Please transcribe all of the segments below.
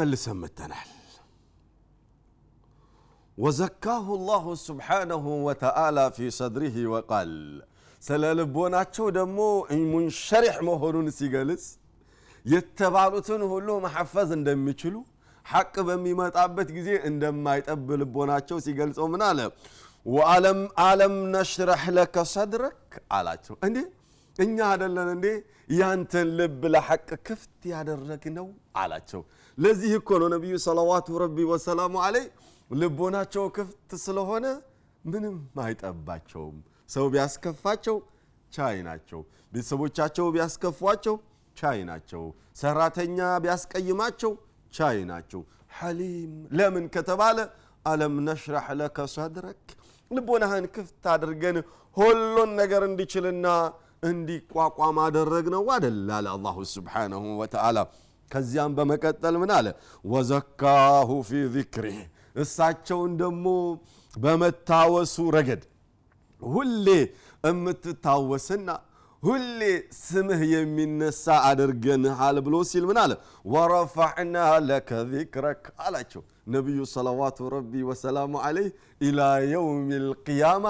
ተመልሰን መተናል ወዘካሁ ላሁ ስብሓነሁ ወተዓላ ፊ ሰድሪህ ወቃል። ስለ ልቦናቸው ደግሞ ሙንሸሪሕ መሆኑን ሲገልጽ የተባሉትን ሁሉ መሐፈዝ እንደሚችሉ ሐቅ በሚመጣበት ጊዜ እንደማይጠብ ልቦናቸው ሲገልጸው ምን አለ? ወአለም አለም ነሽረሕ ለከ ሰድረክ አላቸው። እንዴ እኛ አደለን እንዴ? ያንተን ልብ ለሐቅ ክፍት ያደረግነው አላቸው ለዚህ እኮ ነው ነቢዩ ሰለዋቱ ረቢ ወሰላሙ አለይ ልቦናቸው ክፍት ስለሆነ ምንም አይጠባቸውም። ሰው ቢያስከፋቸው ቻይ ናቸው። ቤተሰቦቻቸው ቢያስከፏቸው ቻይ ናቸው። ሰራተኛ ቢያስቀይማቸው ቻይ ናቸው። ሐሊም ለምን ከተባለ አለም ነሽራሕ ለከ ሰድረክ ልቦናህን ክፍት አድርገን ሁሉን ነገር እንዲችልና እንዲቋቋም አደረግ ነው አደላለ አላሁ ስብሓነሁ ወተዓላ ከዚያም በመቀጠል ምን አለ? ወዘካሁ ፊ ዚክሪህ እሳቸውን ደግሞ በመታወሱ ረገድ ሁሌ የምትታወስና ሁሌ ስምህ የሚነሳ አድርገንሃል ብሎ ሲል ምን አለ? ወረፋዕና ለከ ዚክረክ አላቸው። ነቢዩ ሰለዋቱ ረቢ ወሰላሙ አለይህ ኢላ የውም ልቅያማ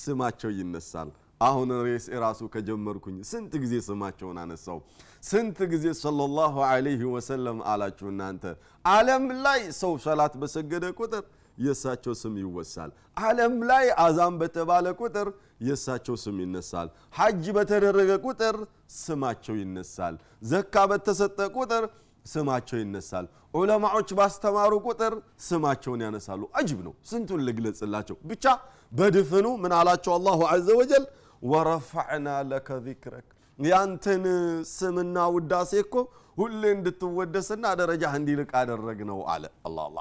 ስማቸው ይነሳል አሁን ሬስ ራሱ ከጀመርኩኝ ስንት ጊዜ ስማቸውን አነሳው? ስንት ጊዜ ሰለላሁ አለይህ ወሰለም አላችሁ እናንተ? አለም ላይ ሰው ሰላት በሰገደ ቁጥር የእሳቸው ስም ይወሳል። አለም ላይ አዛም በተባለ ቁጥር የእሳቸው ስም ይነሳል። ሐጅ በተደረገ ቁጥር ስማቸው ይነሳል። ዘካ በተሰጠ ቁጥር ስማቸው ይነሳል። ዑለማዎች ባስተማሩ ቁጥር ስማቸውን ያነሳሉ። አጅብ ነው። ስንቱን ልግለጽላቸው? ብቻ በድፍኑ ምን አላቸው? አላሁ አዘ ወጀል ወረፋዕና ለከ ዚክረክ። ያንተን ስምና ውዳሴ እኮ ሁሌ እንድትወደስና ደረጃህ እንዲልቅ አደረግ ነው አለ አላ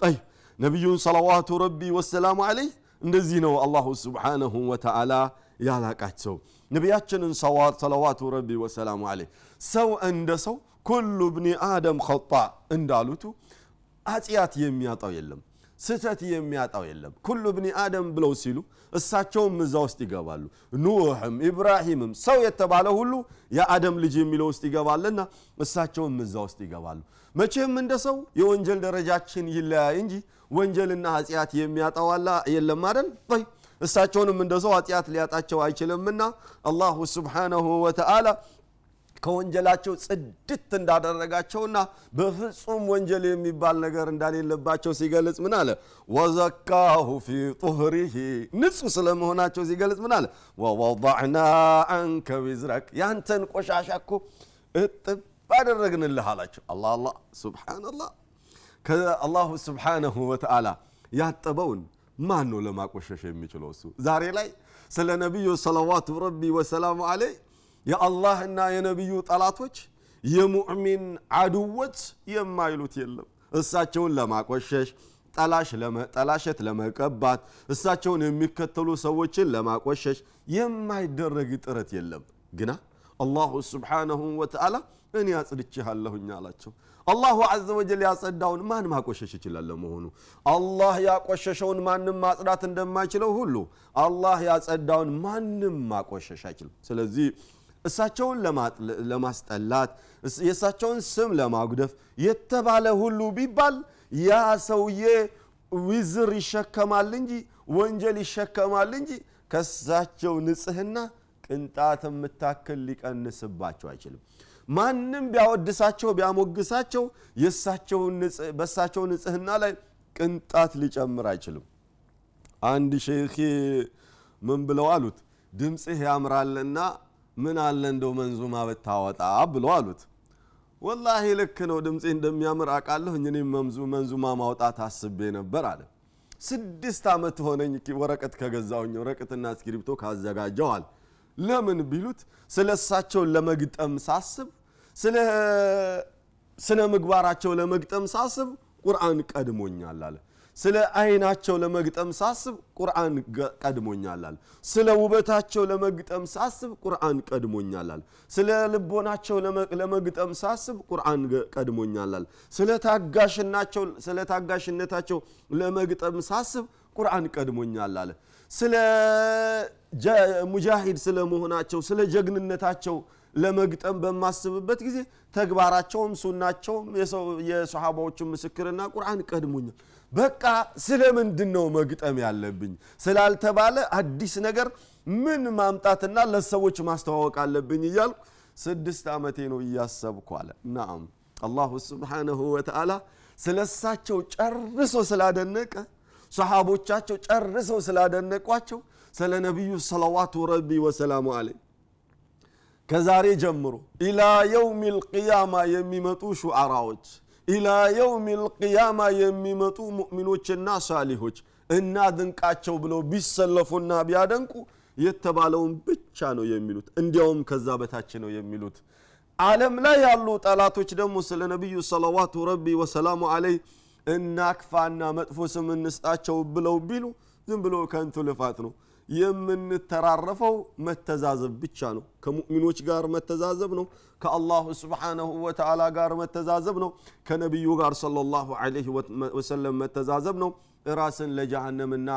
ጠይብ ነቢዩን ሰለዋቱ ረቢ ወሰላሙ አለይህ እንደዚህ ነው አላሁ ስብሓነሁ ወተዓላ ያላቃቸው። ነቢያችንን ሰለዋቱ ረቢ ወሰላሙ አለይህ ሰው እንደ ሰው ኩሉ ብኒ አደም ኸጣ እንዳሉቱ አጽያት የሚያጣው የለም ስተት የሚያጣው የለም። ኩሉ ብኒ አደም ብለው ሲሉ እሳቸውም እዛ ውስጥ ይገባሉ። ኑህም ኢብራሂምም ሰው የተባለ ሁሉ የአደም ልጅ የሚለው ውስጥ ይገባልና እሳቸውም እዛ ውስጥ ይገባሉ። መቼም እንደ ሰው የወንጀል ደረጃችን ይለያይ እንጂ ወንጀልና ኃጢአት የሚያጣዋላ የለም አደል እሳቸውንም እንደ ሰው ኃጢአት ሊያጣቸው አይችልምና الله سبحانه وتعالى ከወንጀላቸው ጽድት እንዳደረጋቸውና በፍጹም ወንጀል የሚባል ነገር እንዳሌለባቸው ሲገልጽ ምን አለ? وزكاه في طهره ንጹህ ስለመሆናቸው ሲገልጽ ምን አለ? ووضعنا عنك وزرك ያንተን ቆሻሻ እኮ እጥብ አደረግንልህ አላቸው። አላ አላ ከ الله سبحانه وتعالى ያጠበውን ማን ነው ለማቆሸሽ የሚችለው እሱ? ዛሬ ላይ ስለ ነቢዩ ሰለዋቱ ረቢ ወሰላሙ አለይ የአላህና የነቢዩ ጠላቶች የሙእሚን አድወት የማይሉት የለም። እሳቸውን ለማቆሸሽ ጠላሸት ለመቀባት እሳቸውን የሚከተሉ ሰዎችን ለማቆሸሽ የማይደረግ ጥረት የለም። ግና አላሁ ስብሓነሁ ወተዓላ እኔ አጽድቼሃለሁኝ አላቸው። አላሁ አዘ ወጀል ያጸዳውን ማን ማቆሸሽ ይችላል ለመሆኑ? አላህ ያቆሸሸውን ማንም ማጽዳት እንደማይችለው ሁሉ አላህ ያጸዳውን ማንም ማቆሸሽ አይችልም። ስለዚህ እሳቸውን ለማስጠላት የእሳቸውን ስም ለማጉደፍ የተባለ ሁሉ ቢባል ያ ሰውዬ ዊዝር ይሸከማል እንጂ ወንጀል ይሸከማል እንጂ ከእሳቸው ንጽህና ቅንጣት የምታክል ሊቀንስባቸው አይችልም። ማንም ቢያወድሳቸው ቢያሞግሳቸው በእሳቸው ንጽህና ላይ ቅንጣት ሊጨምር አይችልም። አንድ ሼክ ምን ብለው አሉት? ድምፅህ ያምራልና ምን አለ እንደው መንዙማ ብታወጣ ብሎ አሉት። ወላሂ ልክ ነው ድምፄ እንደሚያምር አውቃለሁ እኔም መንዙማ ማውጣት አስቤ ነበር አለ። ስድስት ዓመት ሆነኝ ወረቀት ከገዛውኝ ወረቀትና እስክሪብቶ ካዘጋጀዋል። ለምን ቢሉት ስለ እሳቸውን ለመግጠም ሳስብ ስለ ስነ ምግባራቸው ለመግጠም ሳስብ ቁርአን ቀድሞኛል አለ ስለ አይናቸው ለመግጠም ሳስብ ቁርአን ቀድሞኛል አለ ስለ ውበታቸው ለመግጠም ሳስብ ቁርአን ቀድሞኛል አለ ስለ ልቦናቸው ለመግጠም ሳስብ ቁርአን ቀድሞኛል አለ ስለ ታጋሽነታቸው ለመግጠም ሳስብ ቁርአን ቀድሞኛል አለ ስለ ሙጃሂድ ስለ መሆናቸው ስለ ጀግንነታቸው ለመግጠም በማስብበት ጊዜ ተግባራቸውም ሱናቸውም የሰሓባዎችን ምስክርና ቁርአን ቀድሞኛል በቃ ስለምንድን ነው መግጠም ያለብኝ? ስላልተባለ አዲስ ነገር ምን ማምጣትና ለሰዎች ማስተዋወቅ አለብኝ እያልኩ ስድስት ዓመቴ ነው እያሰብኩ አለ። ናም አላሁ ስብሓንሁ ወተዓላ ስለ እሳቸው ጨርሶ ስላደነቀ ሰሓቦቻቸው ጨርሰው ስላደነቋቸው ስለ ነቢዩ ሰለዋቱ ረቢ ወሰላሙ አለይ ከዛሬ ጀምሮ ኢላ የውም ልቅያማ የሚመጡ ሹዓራዎች ኢላ የውም ልቅያማ የሚመጡ ሙእሚኖችና ሳሊሆች እናድንቃቸው ብለው ቢሰለፉና ቢያደንቁ የተባለውን ብቻ ነው የሚሉት። እንዲያውም ከዛ በታች ነው የሚሉት። ዓለም ላይ ያሉ ጠላቶች ደግሞ ስለ ነቢዩ ሰለዋቱ ረቢ ወሰላሙ አለይ እናክፋና መጥፎ ስም እንስጣቸው ብለው ቢሉ ዝም ብሎ ከንቱ ልፋት ነው የምንተራረፈው መተዛዘብ ብቻ ነው። ከሙእሚኖች ጋር መተዛዘብ ነው። ከአላሁ ስብሓንሁ ወተዓላ ጋር መተዛዘብ ነው። ከነቢዩ ጋር ሰለላሁ ዐለይሂ ወሰለም መተዛዘብ ነው። ራስን ለጀሃነምና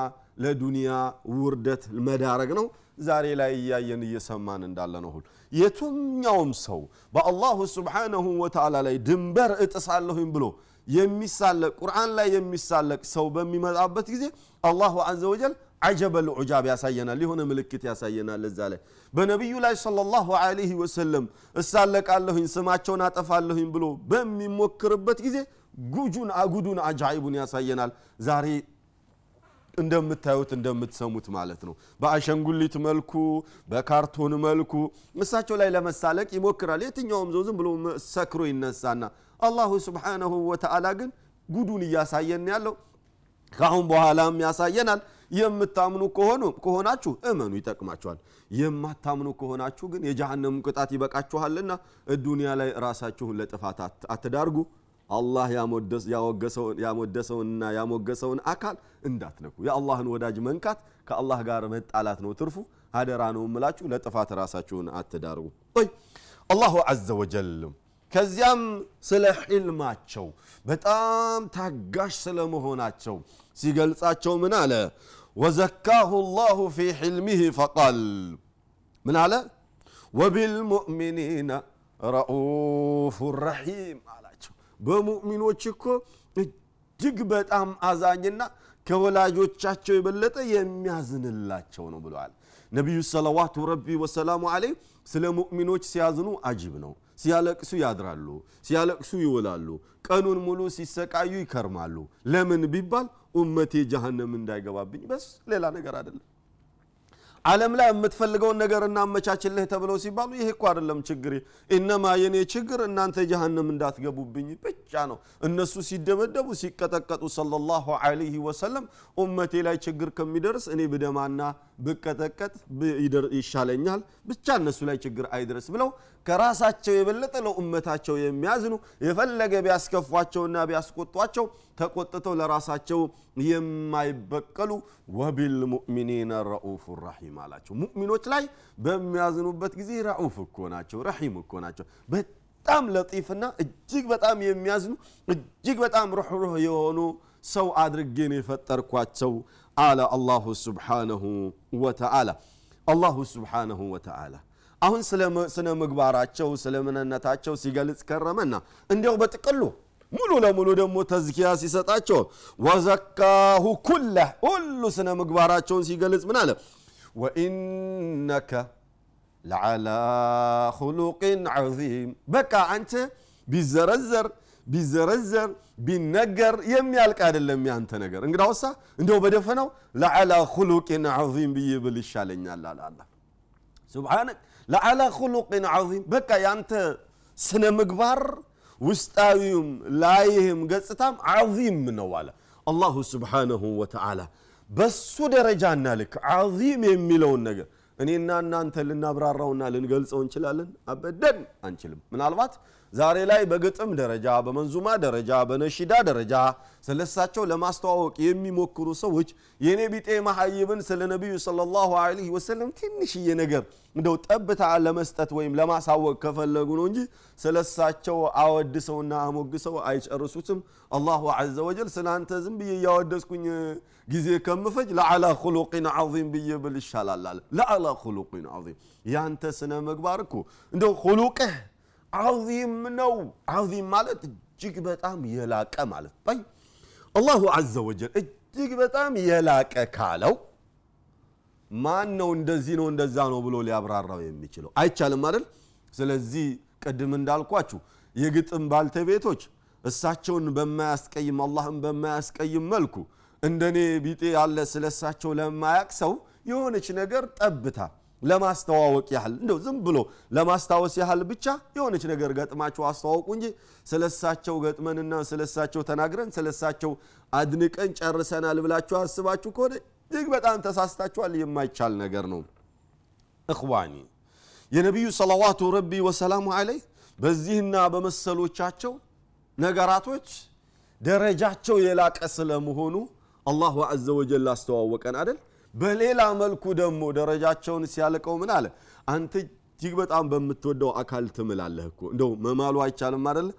ለዱንያ ውርደት መዳረግ ነው። ዛሬ ላይ እያየን እየሰማን እንዳለ ነው ሁል የቱኛውም ሰው በአላሁ ስብሓንሁ ወተዓላ ላይ ድንበር እጥሳለሁኝ ብሎ የሚሳለቅ ቁርአን ላይ የሚሳለቅ ሰው በሚመጣበት ጊዜ አላሁ አዘ ወጀል አጀበል ዑጃብ ያሳየናል የሆነ ምልክት ያሳየናል እዛ ላይ። በነቢዩ ላይ ሰለላሁ ዐለይሂ ወሰለም እሳለቃለሁኝ ስማቸውን አጠፋለሁኝ ብሎ በሚሞክርበት ጊዜ ጉጁን አጉዱን አጃይቡን ያሳየናል። ዛሬ እንደምታዩት እንደምትሰሙት ማለት ነው። በአሸንጉሊት መልኩ በካርቶን መልኩ እሳቸው ላይ ለመሳለቅ ይሞክራል። የትኛውም ሰው ዝም ብሎ ሰክሮ ይነሳና አላሁ ስብሓነሁ ወተዓላ ግን ጉዱን እያሳየን ያለው ከአሁን በኋላም ያሳየናል የምታምኑ ከሆናችሁ እመኑ ይጠቅማችኋል። የማታምኑ ከሆናችሁ ግን የጀሃነም ቅጣት ይበቃችኋልና ዱንያ ላይ ራሳችሁን ለጥፋት አትዳርጉ። አላህ ያሞደሰውንና ያሞገሰውን አካል እንዳትነኩ። የአላህን ወዳጅ መንካት ከአላህ ጋር መጣላት ነው ትርፉ። አደራ ነው ምላችሁ ለጥፋት ራሳችሁን አትዳርጉ። አላሁ አዘ ወጀል ከዚያም ስለ ሕልማቸው በጣም ታጋሽ ስለመሆናቸው ሲገልጻቸው ምን አለ? ወዘካሁ ላሁ ፊ ሕልሚህ ፈቃል። ምን አለ? ወቢልሙእሚኒና ረኡፉ ረሒም አላቸው። በሙእሚኖች እኮ እጅግ በጣም አዛኝና ከወላጆቻቸው የበለጠ የሚያዝንላቸው ነው ብለዋል። ነቢዩ ሰለዋቱ ረቢ ወሰላሙ አለይህ ስለ ሙእሚኖች ሲያዝኑ አጅብ ነው ሲያለቅሱ ያድራሉ ሲያለቅሱ ይውላሉ ቀኑን ሙሉ ሲሰቃዩ ይከርማሉ። ለምን ቢባል ኡመቴ ጀሃነም እንዳይገባብኝ። በስ ሌላ ነገር አይደለም ዓለም ላይ የምትፈልገውን ነገር እናመቻችልህ ተብለው ሲባሉ ይሄ እኮ አይደለም ችግር ኢነማ የኔ ችግር እናንተ ጀሃነም እንዳትገቡብኝ ብቻ ነው። እነሱ ሲደበደቡ ሲቀጠቀጡ ሰለላሁ ዐለይሂ ወሰለም ኡመቴ ላይ ችግር ከሚደርስ እኔ ብደማና ብቀጠቀጥ ይሻለኛል ብቻ እነሱ ላይ ችግር አይድረስ ብለው ከራሳቸው የበለጠ ለኡመታቸው የሚያዝኑ የፈለገ ቢያስከፏቸውና ቢያስቆጧቸው ተቆጥተው ለራሳቸው የማይበቀሉ ወቢልሙእሚኒነ ረኡፍ ረሒም አላቸው። ሙእሚኖች ላይ በሚያዝኑበት ጊዜ ረኡፍ እኮ ናቸው ረሒም እኮ ናቸው። በጣም ለጢፍና እጅግ በጣም የሚያዝኑ እጅግ በጣም ሩህሩህ የሆኑ ሰው አድርጌን የፈጠርኳቸው አለ አላሁ ስብሓነሁ ወተዓላ። አላሁ ስብሓነሁ ወተዓላ አሁን ስለ ምግባራቸው ስለ ምንነታቸው ሲገልጽ ከረመና እንዲያው በጥቅሉ ሙሉ ለሙሉ ደግሞ ተዝኪያ ሲሰጣቸው ወዘካሁ ኩለህ ሁሉ ስነ ምግባራቸውን ሲገልጽ ምን አለ وإنك لعلى خلق عظيم። በቃ አንተ ቢዘረዘር ቢዘረዘር ቢነገር የሚያልቅ አይደለም ያንተ ነገር። እንግዲያውሳ እንዲያው በደፈናው لعلى خلق عظيم ብዬ ብል ይሻለኛል አለ الله سبحانك لعلى خلق عظيم። በቃ ያንተ ስነ ምግባር ውስጣዊም ላያዊም ገጽታም عظيم ነው አለ አላሁ ስብሓነሁ ወተዓላ በሱ ደረጃና ልክ ዐዚም የሚለውን ነገር እኔና እናንተ ልናብራራውና ልንገልጸው እንችላለን? አበደን አንችልም። ምናልባት ዛሬ ላይ በግጥም ደረጃ በመንዙማ ደረጃ በነሺዳ ደረጃ ስለሳቸው ለማስተዋወቅ የሚሞክሩ ሰዎች የኔ ቢጤ መሐይብን ስለ ነቢዩ ሰለላሁ ዐለይሂ ወሰለም ትንሽዬ ነገር እንደው ጠብታ ለመስጠት ወይም ለማሳወቅ ከፈለጉ ነው እንጂ ስለሳቸው አወድሰውና አሞግሰው አይጨርሱትም። الله عز وجل ስለ አንተ ዝም ብዬ እያወደስኩኝ ጊዜ ከምፈጅ لعلى خلق عظيم ብዬ ብል ይሻላል አለ። لعلى خلق عظيم። ያንተ ስነ ምግባር እኮ እንደው خلق ህ عظيم ነው። عظيم ማለት እጅግ በጣም የላቀ ማለት ይ الله عز وجل እጅግ በጣም የላቀ ካለው ማን ነው እንደዚህ ነው እንደዛ ነው ብሎ ሊያብራራው የሚችለው? አይቻልም አይደል? ስለዚህ ቅድም እንዳልኳችሁ የግጥም ባልተቤቶች እሳቸውን በማያስቀይም አላህን በማያስቀይም መልኩ እንደኔ ቢጤ ያለ ስለ እሳቸው ለማያቅ ሰው የሆነች ነገር ጠብታ ለማስተዋወቅ ያህል እንደው ዝም ብሎ ለማስታወስ ያህል ብቻ የሆነች ነገር ገጥማችሁ አስተዋወቁ እንጂ ስለ እሳቸው ገጥመንና ስለ እሳቸው ተናግረን ስለ እሳቸው አድንቀን ጨርሰናል ብላችሁ አስባችሁ ከሆነ እጅግ በጣም ተሳስታችኋል። የማይቻል ነገር ነው። እኽዋኒ የነቢዩ ሰለዋቱ ረቢ ወሰላሙ አለይህ በዚህና በመሰሎቻቸው ነገራቶች ደረጃቸው የላቀ ስለመሆኑ አላሁ አዘ ወጀል አስተዋወቀን አደል በሌላ መልኩ ደግሞ ደረጃቸውን ሲያልቀው ምን አለ? አንተ እጅግ በጣም በምትወደው አካል ትምላለህ እኮ። እንደው መማሉ አይቻልም አደለ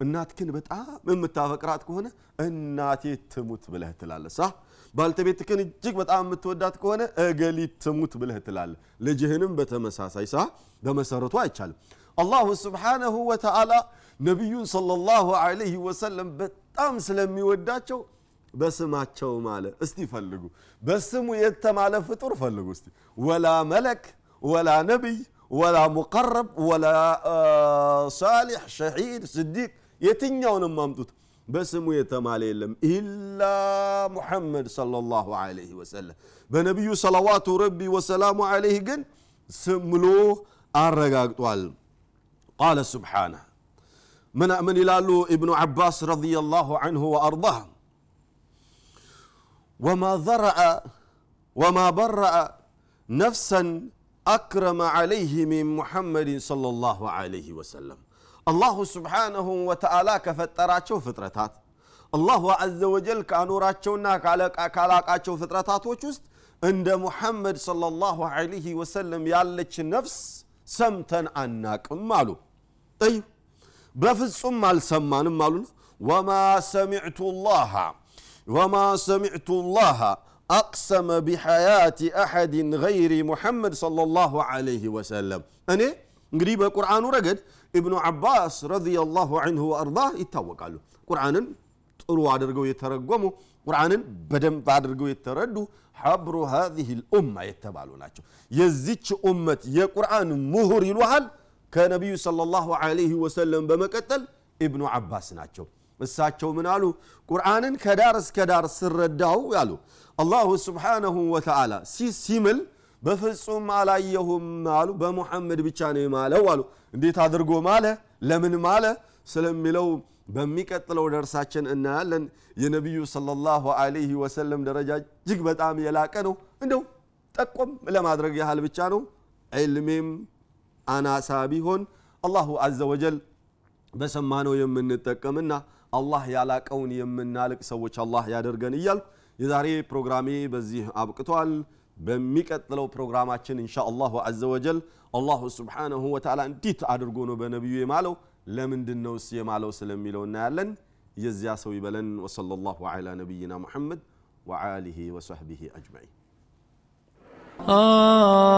እናትክን በጣም የምታፈቅራት ከሆነ እናቴ ትሙት ብለህ ትላለህ። ሳ ባልተቤትክን እጅግ በጣም የምትወዳት ከሆነ እገሊት ትሙት ብለህ ትላለህ። ልጅህንም በተመሳሳይ ሳ በመሰረቱ አይቻልም። አላሁ ስብሓነሁ ወተዓላ ነቢዩን ሰለላሁ ዐለይሂ ወሰለም በጣም ስለሚወዳቸው በስማቸው ማለ። እስቲ ፈልጉ። በስሙ የተማለ ፍጡር ፈልጉ እስቲ። ወላ መለክ ወላ ነቢይ ወላ ሙቀረብ ወላ ሳሊሕ ሸሂድ ስዲቅ የትኛውንም አምጡት። በስሙ የተማለ የለም ኢላ ሙሐመድ ሰለላሁ ዐለይሂ ወሰለም። በነቢዩ ሰለዋቱ ረቢ ወሰላሙ ዐለይህ ግን ስምሎ አረጋግጧል። ቃለ ስብሓነህ ምን ይላሉ ኢብኑ ዓባስ ረዲየላሁ ዐንሁ ወአርዳህ وما ذرأ وما برأ نفسا أكرم عليه من محمد صلى الله عليه وسلم. الله سبحانه وتعالى كفتراتشو فطرتات الله عز وجل كأنوراتشو ناك على كالاقاتشو فطرتات وشست عند محمد صلى الله عليه وسلم يالك نفس سمتا عناك. مالو. طيب. بفز سمال سمان مالو. وما سمعت الله. وما سمعت الله أقسم بحياة أحد غير محمد صلى الله عليه وسلم. أنا قريب القرآن رقد ابن عباس رضي الله عنه وأرضاه يتوقع له. قرآن طروا عدرقوا يترقموا. قرآن بدم عدرقوا يتردوا حبر هذه الأمة يتبالوا ناتشو. يزيتش أمة يا قرآن مهر الوحل النبي صلى الله عليه وسلم بمكتل ابن عباس ناتشو. እሳቸው ምን አሉ? ቁርአንን ከዳር እስከ ዳር ስረዳው ያሉ። አላሁ ስብሓነሁ ወተዓላ ሲምል በፍጹም አላየሁም አሉ። በሙሐመድ ብቻ ነው የማለው አሉ። እንዴት አድርጎ ማለ? ለምን ማለ? ስለሚለው በሚቀጥለው ደርሳችን እናያለን። የነቢዩ ሰለላሁ ዐለይሂ ወሰለም ደረጃ እጅግ በጣም የላቀ ነው። እንደው ጠቆም ለማድረግ ያህል ብቻ ነው። ዕልሜም አናሳ ቢሆን አላሁ አዘ ወጀል በሰማነው የምንጠቀምና አላህ ያላቀውን የምናልቅ ሰዎች አላህ ያደርገን እያልኩ የዛሬ ፕሮግራሜ በዚህ አብቅቷል በሚቀጥለው ፕሮግራማችን እንሻ አላሁ አዘ ወጀል አላሁ ስብሓነሁ ወተዓላ እንዴት አድርጎ ነው በነቢዩ የማለው ለምንድን ነውስ የማለው ስለሚለው እናያለን የዚያ ሰው ይበለን ወሰለ ላሁ ዐላ ነቢይና ሙሐመድ وآله وصحبه أجمعين آه